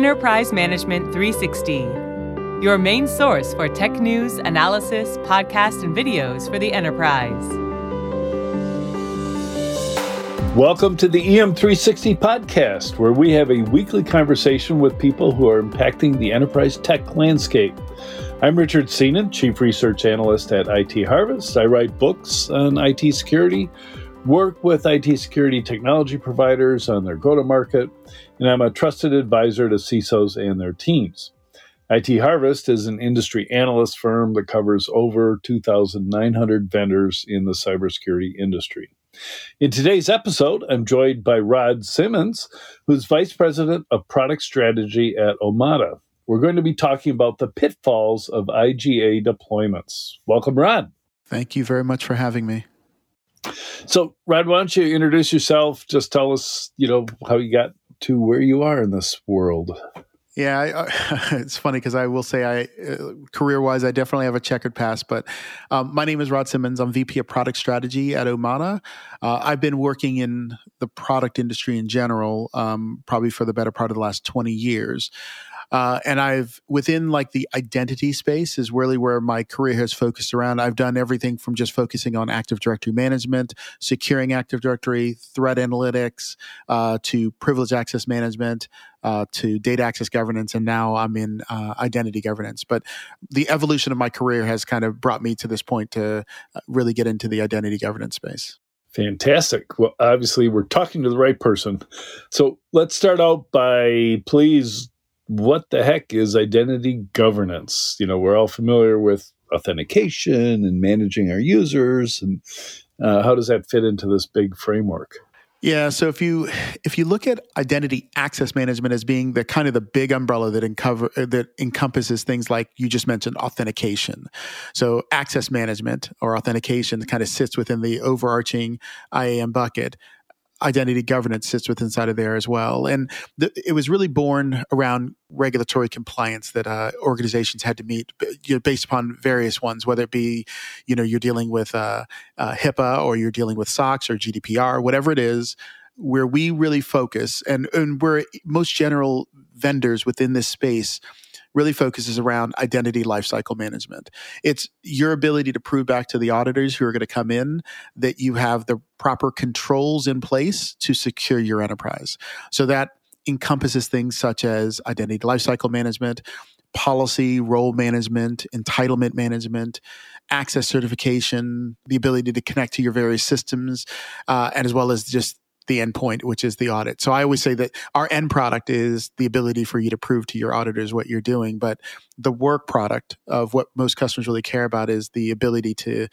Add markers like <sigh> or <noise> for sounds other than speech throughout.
Enterprise Management 360, your main source for tech news, analysis, podcasts, and videos for the enterprise. Welcome to the EM360 podcast, where we have a weekly conversation with people who are impacting the enterprise tech landscape. I'm Richard Stiennon, Chief Research Analyst at IT Harvest. I write books on IT security, work with IT security technology providers on their go to market, and I'm a trusted advisor to CISOs and their teams. IT Harvest is an industry analyst firm that covers over 2,900 vendors in the cybersecurity industry. In today's episode, I'm joined by Rod Simmons, who's Vice President of Product Strategy at Omada. We're going to be talking about the pitfalls of IGA deployments. Welcome, Rod. Thank you very much for having me. So, Rod, why don't you introduce yourself? Just tell us, you know, how you got to where you are in this world. Yeah, I, uh, <laughs> it's funny because I will say, I uh, career-wise, I definitely have a checkered past. But um, my name is Rod Simmons. I'm VP of Product Strategy at Omada. Uh, I've been working in the product industry in general, um, probably for the better part of the last 20 years. Uh, and I've within like the identity space is really where my career has focused around. I've done everything from just focusing on Active Directory management, securing Active Directory, threat analytics, uh, to privilege access management, uh, to data access governance, and now I'm in uh, identity governance. But the evolution of my career has kind of brought me to this point to uh, really get into the identity governance space. Fantastic. Well, obviously, we're talking to the right person. So let's start out by please what the heck is identity governance? You know, we're all familiar with authentication and managing our users, and uh, how does that fit into this big framework? Yeah, so if you if you look at identity access management as being the kind of the big umbrella that uncover that encompasses things like you just mentioned authentication. So access management or authentication kind of sits within the overarching IAM bucket identity governance sits with inside of there as well. And it was really born around regulatory compliance that uh, organizations had to meet you know, based upon various ones, whether it be, you know, you're dealing with uh, uh, HIPAA or you're dealing with SOX or GDPR, whatever it is, where we really focus and, and where most general vendors within this space really focuses around identity lifecycle management. It's your ability to prove back to the auditors who are going to come in that you have the proper controls in place to secure your enterprise. So that encompasses things such as identity lifecycle management, policy, role management, entitlement management, access certification, the ability to connect to your various systems, uh, and as well as just the endpoint, which is the audit. So I always say that our end product is the ability for you to prove to your auditors what you're doing, but the work product of what most customers really care about is the ability to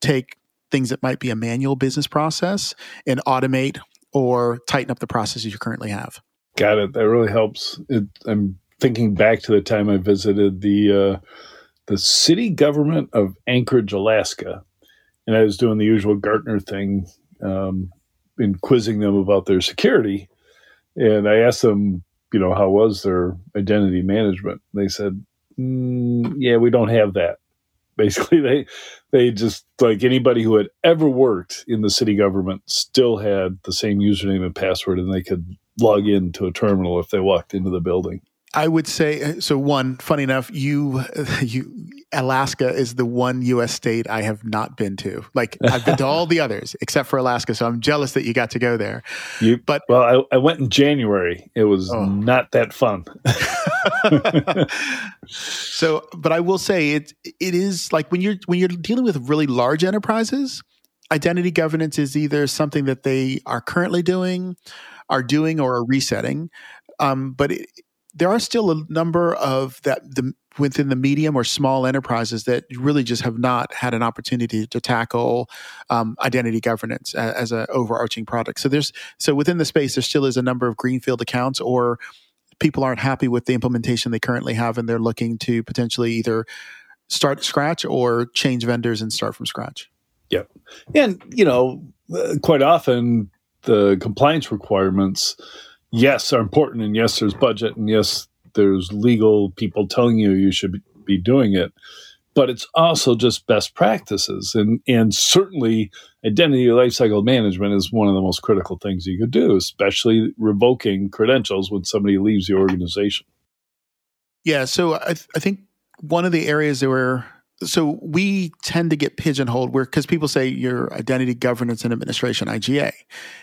take things that might be a manual business process and automate or tighten up the processes you currently have. Got it. That really helps. It, I'm thinking back to the time I visited the uh, the city government of Anchorage, Alaska, and I was doing the usual Gartner thing. Um, in quizzing them about their security, and I asked them, you know, how was their identity management? They said, mm, "Yeah, we don't have that." <laughs> Basically, they they just like anybody who had ever worked in the city government still had the same username and password, and they could log into a terminal if they walked into the building. I would say uh, so. One, funny enough, you <laughs> you Alaska is the one U.S. state I have not been to. Like I've been to all the others except for Alaska, so I'm jealous that you got to go there. You, but well, I, I went in January. It was oh. not that fun. <laughs> so, but I will say it it is like when you're when you're dealing with really large enterprises, identity governance is either something that they are currently doing, are doing, or are resetting. Um, but it, there are still a number of that the within the medium or small enterprises that really just have not had an opportunity to tackle um, identity governance as, as an overarching product. So there's so within the space there still is a number of greenfield accounts or people aren't happy with the implementation they currently have and they're looking to potentially either start scratch or change vendors and start from scratch. Yep. And you know, uh, quite often the compliance requirements yes are important and yes there's budget and yes there's legal people telling you you should be doing it but it's also just best practices. And, and certainly identity lifecycle management is one of the most critical things you could do, especially revoking credentials when somebody leaves the organization. Yeah. So I, th- I think one of the areas where so we tend to get pigeonholed where because people say your identity governance and administration IGA,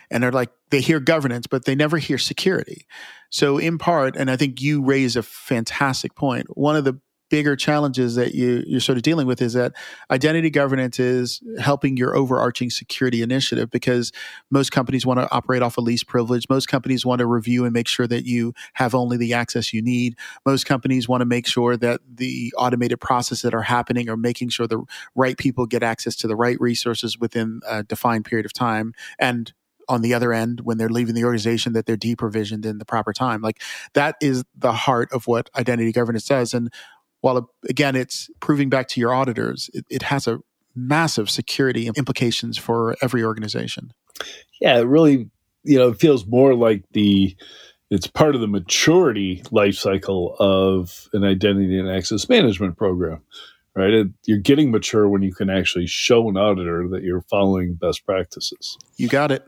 and they're like they hear governance, but they never hear security. So in part, and I think you raise a fantastic point. One of the bigger challenges that you, you're sort of dealing with is that identity governance is helping your overarching security initiative because most companies want to operate off a least privilege. Most companies want to review and make sure that you have only the access you need. Most companies want to make sure that the automated processes that are happening are making sure the right people get access to the right resources within a defined period of time. And on the other end when they're leaving the organization that they're deprovisioned in the proper time like that is the heart of what identity governance does and while again it's proving back to your auditors, it, it has a massive security implications for every organization. Yeah, it really, you know, it feels more like the it's part of the maturity life cycle of an identity and access management program, right? It, you're getting mature when you can actually show an auditor that you're following best practices. You got it.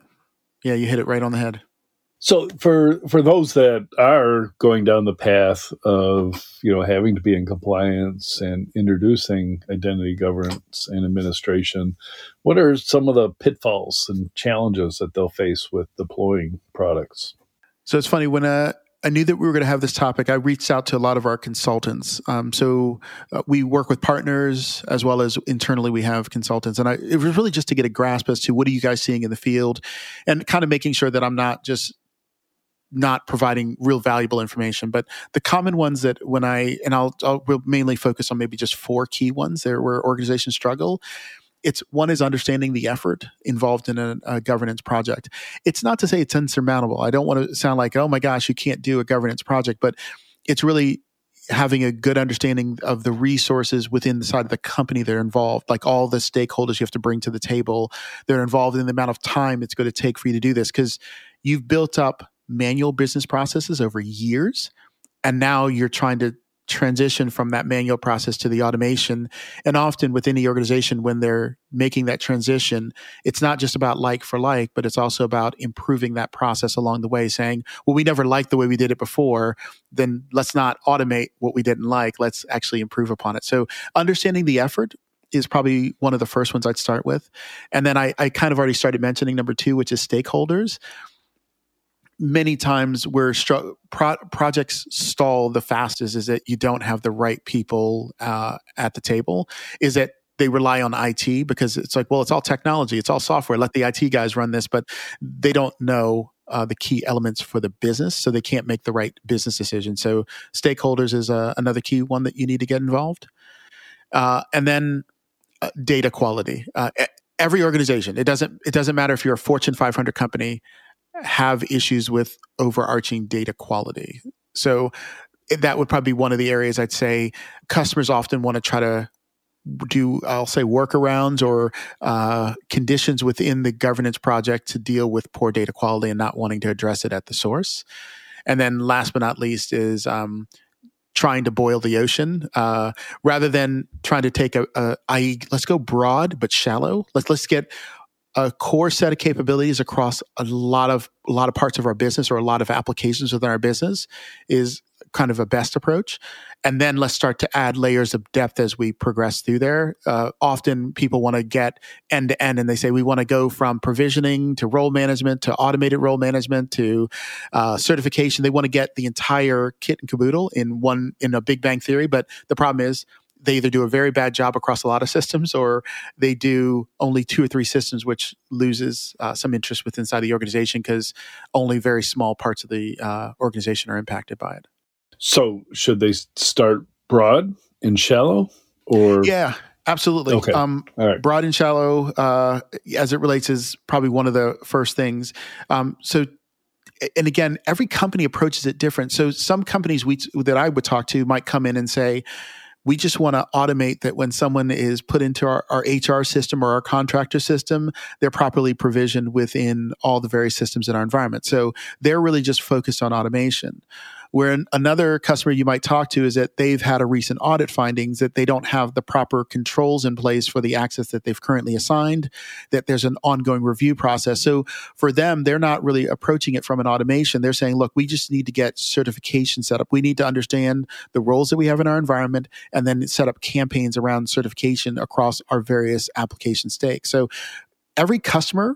Yeah, you hit it right on the head. So for for those that are going down the path of you know having to be in compliance and introducing identity governance and administration, what are some of the pitfalls and challenges that they'll face with deploying products? So it's funny when uh, I knew that we were going to have this topic. I reached out to a lot of our consultants. Um, so uh, we work with partners as well as internally we have consultants, and I, it was really just to get a grasp as to what are you guys seeing in the field, and kind of making sure that I'm not just not providing real valuable information. But the common ones that when I and I'll, I'll mainly focus on maybe just four key ones there where organizations struggle. It's one is understanding the effort involved in a, a, governance project. It's not to say it's insurmountable. I don't want to sound like, oh my gosh, you can't do a governance project, but it's really having a good understanding of the resources within the side of the company that are involved, like all the stakeholders you have to bring to the table. They're involved in the amount of time it's going to take for you to do this because you've built up manual business processes over years. And now you're trying to transition from that manual process to the automation. And often within the organization, when they're making that transition, it's not just about like for like, but it's also about improving that process along the way, saying, well, we never liked the way we did it before. Then let's not automate what we didn't like. Let's actually improve upon it. So understanding the effort is probably one of the first ones I'd start with. And then I, I kind of already started mentioning number two, which is stakeholders many times where stru- pro- projects stall the fastest is that you don't have the right people uh, at the table is that they rely on IT because it's like, well, it's all technology, it's all software. Let the IT guys run this, but they don't know uh, the key elements for the business, so they can't make the right business decision. So, stakeholders is uh, another key one that you need to get involved, uh, and then uh, data quality. Uh, every organization, it doesn't it doesn't matter if you're a Fortune 500 company have issues with overarching data quality. So that would probably be one of the areas I'd say customers often want to try to do I'll say workarounds or uh, conditions within the governance project to deal with poor data quality and not wanting to address it at the source. And then last but not least is um, trying to boil the ocean uh, rather than trying to take a, a i.e. let's go broad but shallow. Let's let's get a core set of capabilities across a lot of a lot of parts of our business or a lot of applications within our business is kind of a best approach. And then let's start to add layers of depth as we progress through there. Uh, often people want to get end to end and they say we want to go from provisioning to role management to automated role management to uh, certification. They want to get the entire kit and caboodle in one in a big bang theory but the problem is they either do a very bad job across a lot of systems or they do only two or three systems, which loses uh, some interest within inside the organization because only very small parts of the uh, organization are impacted by it. So, should they start broad and shallow, or yeah, absolutely. Okay. Um, Broad and shallow, uh, as it relates, is probably one of the first things. Um, so and again, every company approaches it different. So some companies we that I would talk to might come in and say, we just want to automate that when someone is put into our, our, HR system or our contractor system, they're properly provisioned within all the various systems in our environment. So they're really just focused on automation. Where another customer you might talk to is that they've had a recent audit findings that they don't have the proper controls in place for the access that they've currently assigned, that there's an ongoing review process. So for them, they're not really approaching it from an automation. They're saying, look, we just need to get certification set up. We need to understand the roles that we have in our environment and then set up campaigns around certification across our various application stakes. So every customer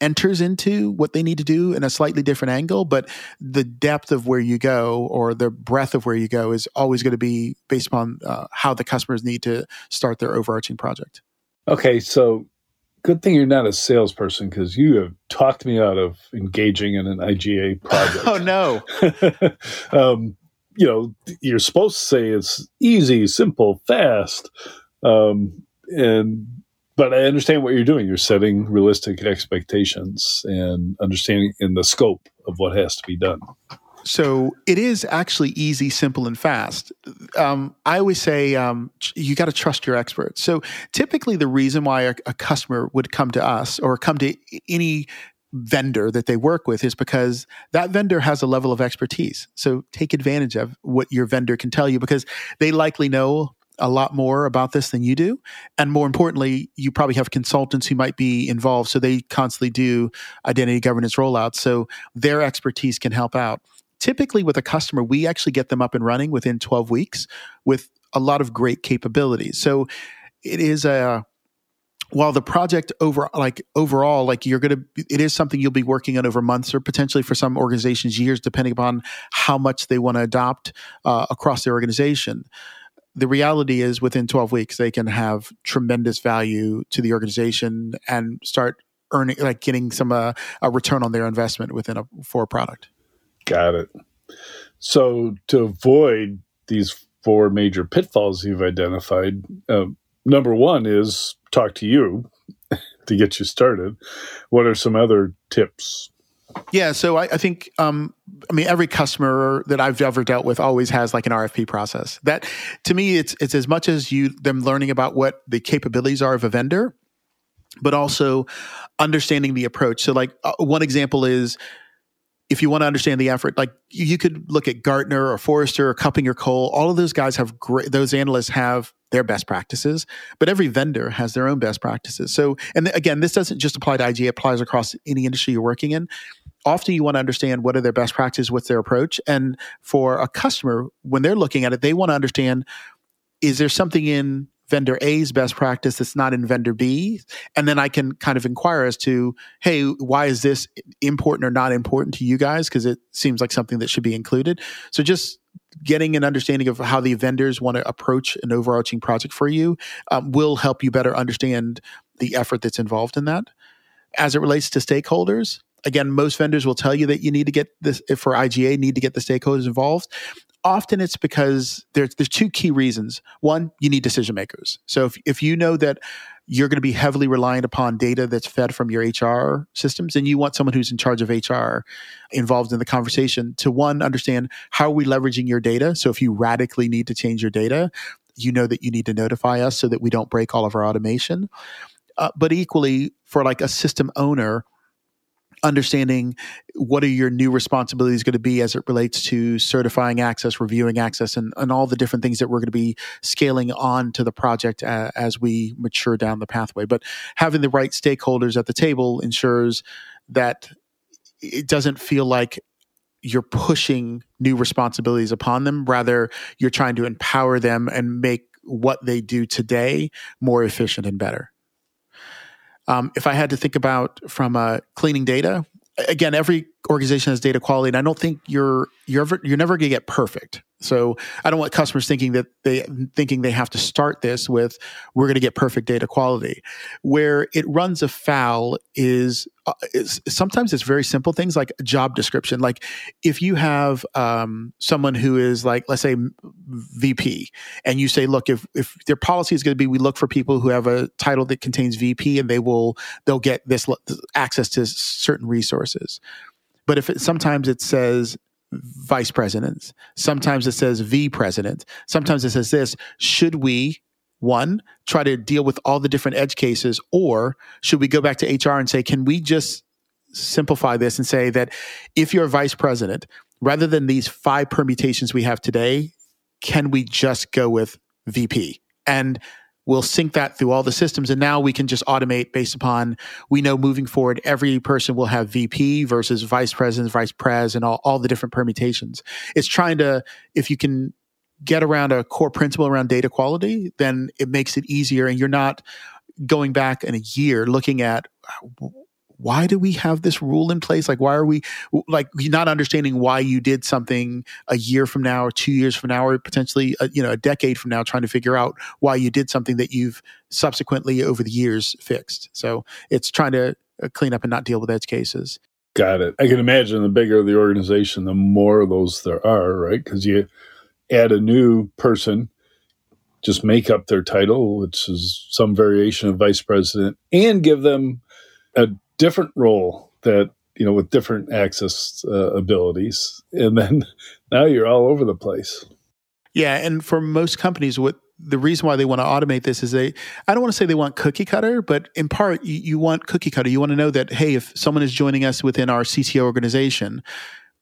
enters into what they need to do in a slightly different angle, but the depth of where you go or the breadth of where you go is always going to be based upon uh, how the customers need to start their overarching project. Okay, so good thing you're not a salesperson because you have talked me out of engaging in an IGA <laughs> project. oh no. <laughs> um, you know, you're supposed to say it's easy, simple, fast, um, and but I understand what you're doing. You're setting realistic expectations and understanding in the scope of what has to be done. So it is actually easy, simple, and fast. Um, I always say um, you got to trust your experts. So typically, the reason why a, a customer would come to us or come to any vendor that they work with is because that vendor has a level of expertise. So take advantage of what your vendor can tell you because they likely know a lot more about this than you do. And more importantly, you probably have consultants who might be involved. So they constantly do identity governance rollouts. So their expertise can help out. Typically, with a customer, we actually get them up and running within 12 weeks with a lot of great capabilities. So it is a while the project over like overall like you're going to it is something you'll be working on over months or potentially for some organizations years depending upon how much they want to adopt uh, across their organization the reality is within 12 weeks they can have tremendous value to the organization and start earning like getting some uh, a return on their investment within a for product. Got it. So to avoid these four major pitfalls you've identified uh, number one is talk to you <laughs> to get you started. What are some other tips yeah, so I, I think um, I mean every customer that I've ever dealt with always has like an RFP process. That to me, it's it's as much as you them learning about what the capabilities are of a vendor, but also understanding the approach. So, like uh, one example is if you want to understand the effort, like you could look at Gartner or Forrester or KuppingerCole. All of those guys have great; those analysts have their best practices, but every vendor has their own best practices. So, and again, this doesn't just apply to IG; it applies across any industry you're working in often you want to understand what are their best practices, what's their approach. And for a customer, when they're looking at it, they want to understand is there something in vendor A's best practice that's not in vendor B? And then I can kind of inquire as to, hey, why is this important or not important to you guys? Because it seems like something that should be included. So just getting an understanding of how the vendors want to approach an overarching project for you um, will help you better understand the effort that's involved in that. As it relates to stakeholders, again, most vendors will tell you that you need to get this for IGA, need to get the stakeholders involved. Often it's because there's there's two key reasons. One, you need decision makers. So if, if you know that you're going to be heavily reliant upon data that's fed from your HR systems, and you want someone who's in charge of HR involved in the conversation to one, understand how are we leveraging your data. So if you radically need to change your data, you know that you need to notify us so that we don't break all of our automation. Uh, but equally, for like a system owner, understanding what are your new responsibilities going to be as it relates to certifying access, reviewing access, and, and all the different things that we're going to be scaling on to the project uh, as we mature down the pathway. But having the right stakeholders at the table ensures that it doesn't feel like you're pushing new responsibilities upon them. Rather, you're trying to empower them and make what they do today more efficient and better. Um, if I had to think about from uh, cleaning data, again, every organization has data quality, and I don't think you're you're ever, you're never going to get perfect. So I don't want customers thinking that they thinking they have to start this with we're going to get perfect data quality. Where it runs afoul is, uh, is sometimes it's very simple things like job description. Like if you have um, someone who is like let's say VP, and you say, look, if if their policy is going to be we look for people who have a title that contains VP, and they will they'll get this access to certain resources. But if it, sometimes it says vice presidents. Sometimes it says V president. Sometimes it says this. Should we, one, try to deal with all the different edge cases, or should we go back to HR and say, can we just simplify this and say that if you're a vice president, rather than these five permutations we have today, can we just go with VP? And we'll sync that through all the systems. And now we can just automate based upon, we know moving forward, every person will have VP versus vice president, vice pres, and all, all the different permutations. It's trying to, if you can get around a core principle around data quality, then it makes it easier. And you're not going back in a year looking at uh, why do we have this rule in place? Like, why are we like not understanding why you did something a year from now, or two years from now, or potentially a, you know a decade from now, trying to figure out why you did something that you've subsequently over the years fixed. So it's trying to uh, clean up and not deal with edge cases. Got it. I can imagine the bigger the organization, the more of those there are, right? Because you add a new person, just make up their title, which is some variation of vice president, and give them a different role that you know with different access uh, abilities. And then <laughs> now you're all over the place. Yeah and for most companies what the reason why they want to automate this is they i don't want to say they want cookie cutter but in part you, you want cookie cutter. You want to know that hey if someone is joining us within our cto organization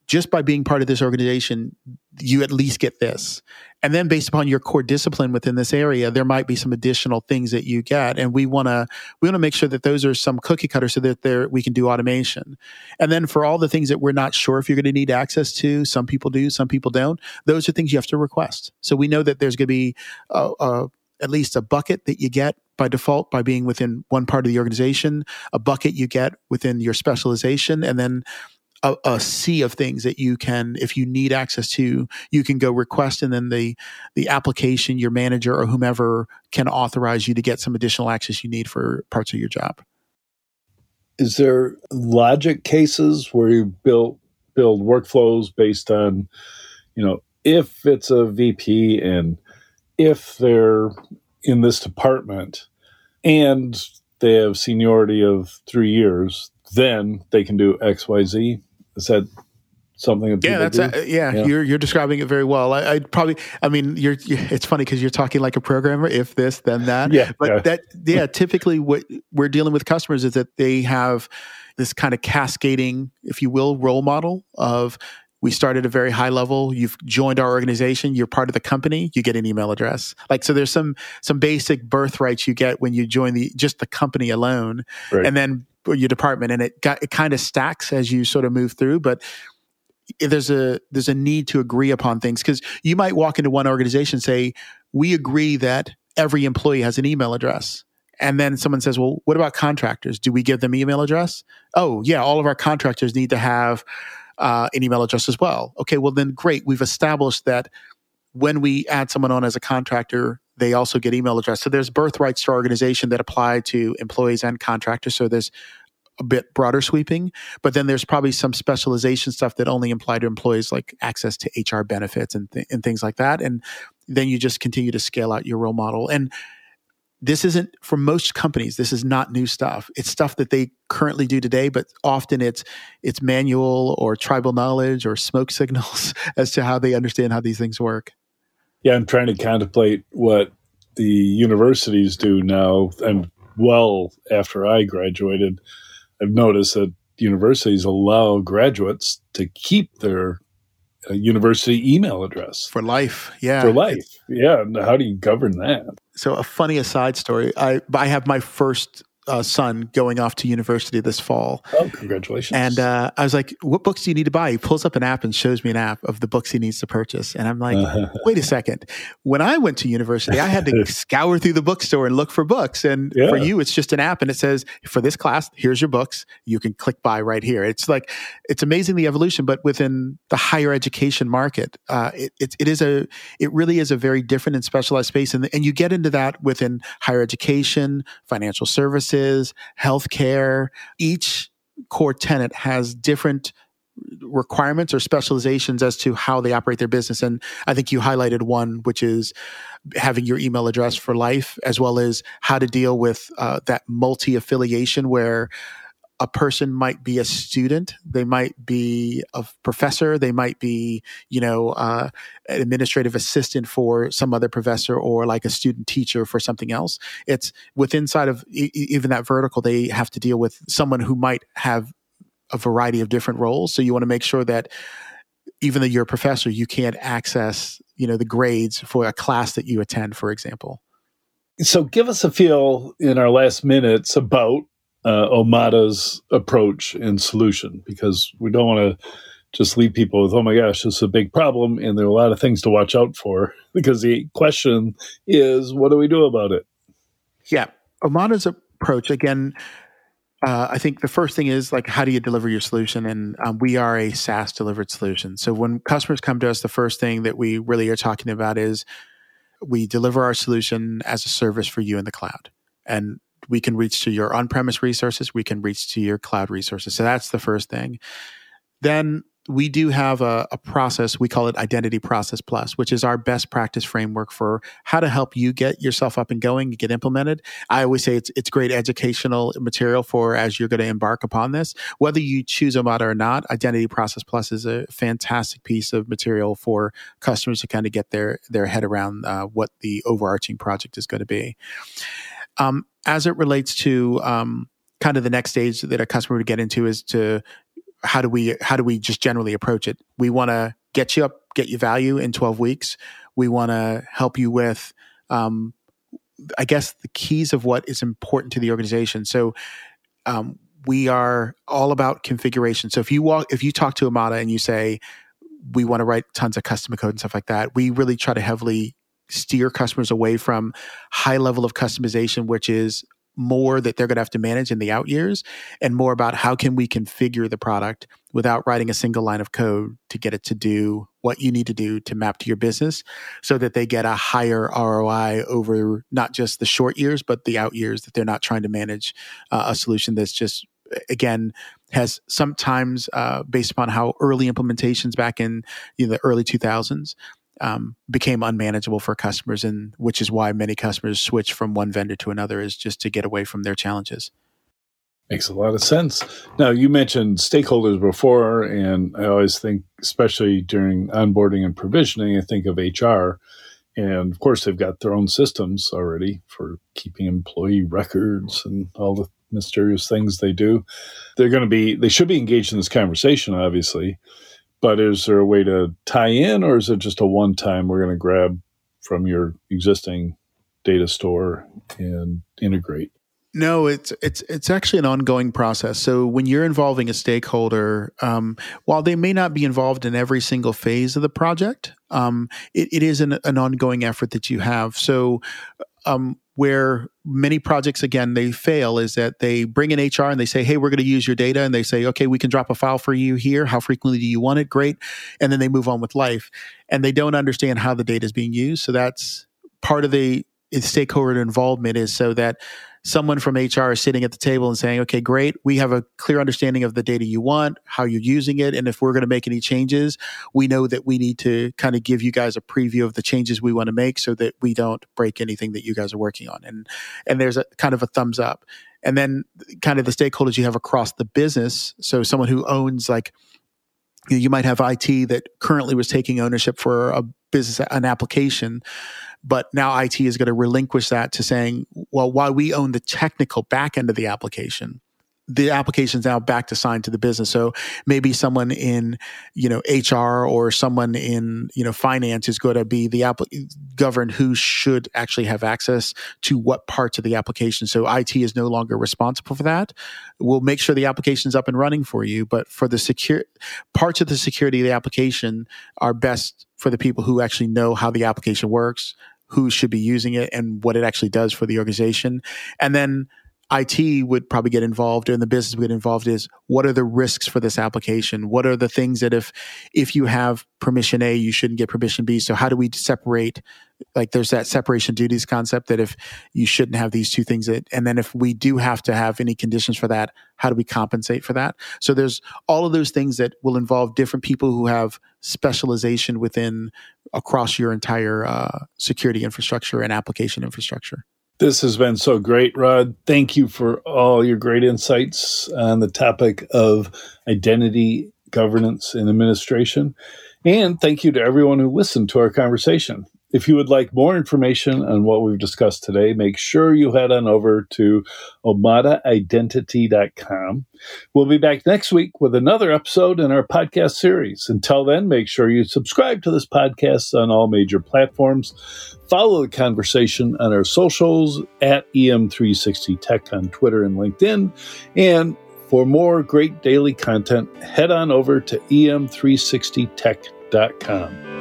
just by being part of this organization, you at least get this. And then based upon your core discipline within this area, there might be some additional things that you get. And we want to, we want to make sure that those are some cookie cutters so that there, we can do automation. And then for all the things that we're not sure if you're going to need access to, some people do, some people don't. Those are things you have to request. So we know that there's going to be a, a, at least a bucket that you get by default by being within one part of the organization, a bucket you get within your specialization, and then a, a, sea of things that you can, if you need access to, you can go request, and then the the application, your manager or whomever can authorize you to get some additional access you need for parts of your job. Is there logic cases where you build build workflows based on, you know, if it's a VP and if they're in this department and they have seniority of three years, then they can do X, Y, Z. Is that something? That yeah, that's a, uh, yeah, yeah, You're you're describing it very well. I, I probably, I mean, you're, you're it's funny because you're talking like a programmer. If this, then that. Yeah, but yeah. that yeah, typically what we're dealing with customers is that they have this kind of cascading, if you will, role model of we start at a very high level you've joined our organization you're part of the company you get an email address like so there's some some basic birthrights you get when you join the just the company alone right. and then your department and it got it kind of stacks as you sort of move through but there's a there's a need to agree upon things because you might walk into one organization say we agree that every employee has an email address and then someone says well what about contractors? Do we give them email address? Oh yeah all of our contractors need to have uh, an email address as well. Okay well then great we've established that when we add someone on as a contractor they also get email address. So there's birthrights to organization that apply to employees and contractors. So there's a bit broader sweeping, but then there's probably some specialization stuff that only apply to employees, like access to HR benefits and, th- and things like that. And then you just continue to scale out your role model. And this isn't for most companies this is not new stuff it's stuff that they currently do today but often it's it's manual or tribal knowledge or smoke signals <laughs> as to how they understand how these things work yeah, I'm trying to contemplate what the universities do now. And well after I graduated, I've noticed that universities allow graduates to keep their uh, university email address for life. Yeah, for life. Yeah. How do you govern that? So a funny aside story. I I have my first uh, son going off to university this fall. Oh, congratulations! And uh, I was like, "What books do you need to buy?" He pulls up an app and shows me an app of the books he needs to purchase. And I'm like, uh-huh. <laughs> "Wait a second! When I went to university, I had to <laughs> scour through the bookstore and look for books. And yeah. for you, it's just an app, and it says, for this class, here's your books. You can click buy right here. It's like it's amazing the evolution, but within the higher education market, uh, it, it, it is a it really is a very different and specialized space, and and you get into that within higher education, financial services services, healthcare. Each core tenant has different requirements or specializations as to how they operate their business. And I think you highlighted one, which is having your email address for life, as well as how to deal with uh, that multi affiliation where a person might be a student, they might be a professor, they might be, you know, uh, an administrative assistant for some other professor or like a student teacher for something else. It's within inside of e- even that vertical, they have to deal with someone who might have a variety of different roles. So you want to make sure that even though you're a professor, you can't access, you know, the grades for a class that you attend, for example. So give us a feel in our last minutes about uh, Omada's approach and solution, because we don't want to just leave people with, oh my gosh, this is a big problem. And there are a lot of things to watch out for <laughs> because the question is, what do we do about it? Yeah. Omada's approach, again, uh, I think the first thing is like, how do you deliver your solution? And um, we are a SaaS delivered solution. So when customers come to us, the first thing that we really are talking about is we deliver our solution as a service for you in the cloud. And we can reach to your on premise resources, we can reach to your cloud resources. So that's the first thing. Then we do have a, a, process we call it identity process plus which is our best practice framework for how to help you get yourself up and going get implemented i always say it's it's great educational material for as you're going to embark upon this whether you choose omada or not identity process plus is a fantastic piece of material for customers to kind of get their their head around uh, what the overarching project is going to be um, as it relates to um, kind of the next stage that a customer would get into is to how do we how do we just generally approach it? We want to get you up, get you value in 12 weeks. We want to help you with, um, I guess, the keys of what is important to the organization. So um, we are all about configuration. So if you walk, if you talk to Omada and you say we want to write tons of custom code and stuff like that, we really try to heavily steer customers away from high level of customization, which is more that they're going to have to manage in the out years and more about how can we configure the product without writing a single line of code to get it to do what you need to do to map to your business so that they get a higher ROI over not just the short years but the out years that they're not trying to manage uh, a solution that's just again has sometimes uh, based upon how early implementations back in you know, the early 2000s um, became unmanageable for customers, and which is why many customers switch from one vendor to another, is just to get away from their challenges. Makes a lot of sense. Now, you mentioned stakeholders before, and I always think, especially during onboarding and provisioning, I think of HR. And of course, they've got their own systems already for keeping employee records and all the mysterious things they do. They're going to be, they should be engaged in this conversation, obviously. But is there a way to tie in, or is it just a one time we're going to grab from your existing data store and integrate? No, it's it's it's actually an ongoing process. So when you're involving a stakeholder, um, while they may not be involved in every single phase of the project, um, it, it is an, an ongoing effort that you have. So um, where many projects again they fail is that they bring in hr and they say hey we're going to use your data and they say okay we can drop a file for you here. How frequently do you want it? Great. And then they move on with life. And they don't understand how the data is being used. So that's part of the stakeholder involvement is so that someone from HR is sitting at the table and saying, okay, great. We have a clear understanding of the data you want, how you're using it. And if we're going to make any changes, we know that we need to kind of give you guys a preview of the changes we want to make so that we don't break anything that you guys are working on. And, and there's a kind of a thumbs up. And then kind of the stakeholders you have across the business. So someone who owns like, you might have IT that currently was taking ownership for a business, an application but now IT is going to relinquish that to saying, well, while we own the technical back end of the application, the application is now back assigned to the business. So maybe someone in, you know, HR or someone in, you know, finance is going to be the app govern who should actually have access to what parts of the application. So IT is no longer responsible for that. We'll make sure the application is up and running for you, but for the secure parts of the security of the application are best for the people who actually know how the application works, who should be using it and what it actually does for the organization. And then IT would probably get involved and the business would get involved is what are the risks for this application? What are the things that if if you have permission A, you shouldn't get permission B. So how do we separate like there's that separation duties concept that if you shouldn't have these two things that, and then if we do have to have any conditions for that, how do we compensate for that? So there's all of those things that will involve different people who have specialization within across your entire uh, security infrastructure and application infrastructure. This has been so great, Rod. Thank you for all your great insights on the topic of identity governance and administration. And thank you to everyone who listened to our conversation. If you would like more information on what we've discussed today, make sure you head on over to omadaidentity.com. We'll be back next week with another episode in our podcast series. Until then, make sure you subscribe to this podcast on all major platforms. Follow the conversation on our socials at EM360 Tech on Twitter and LinkedIn. And for more great daily content, head on over to em360tech.com.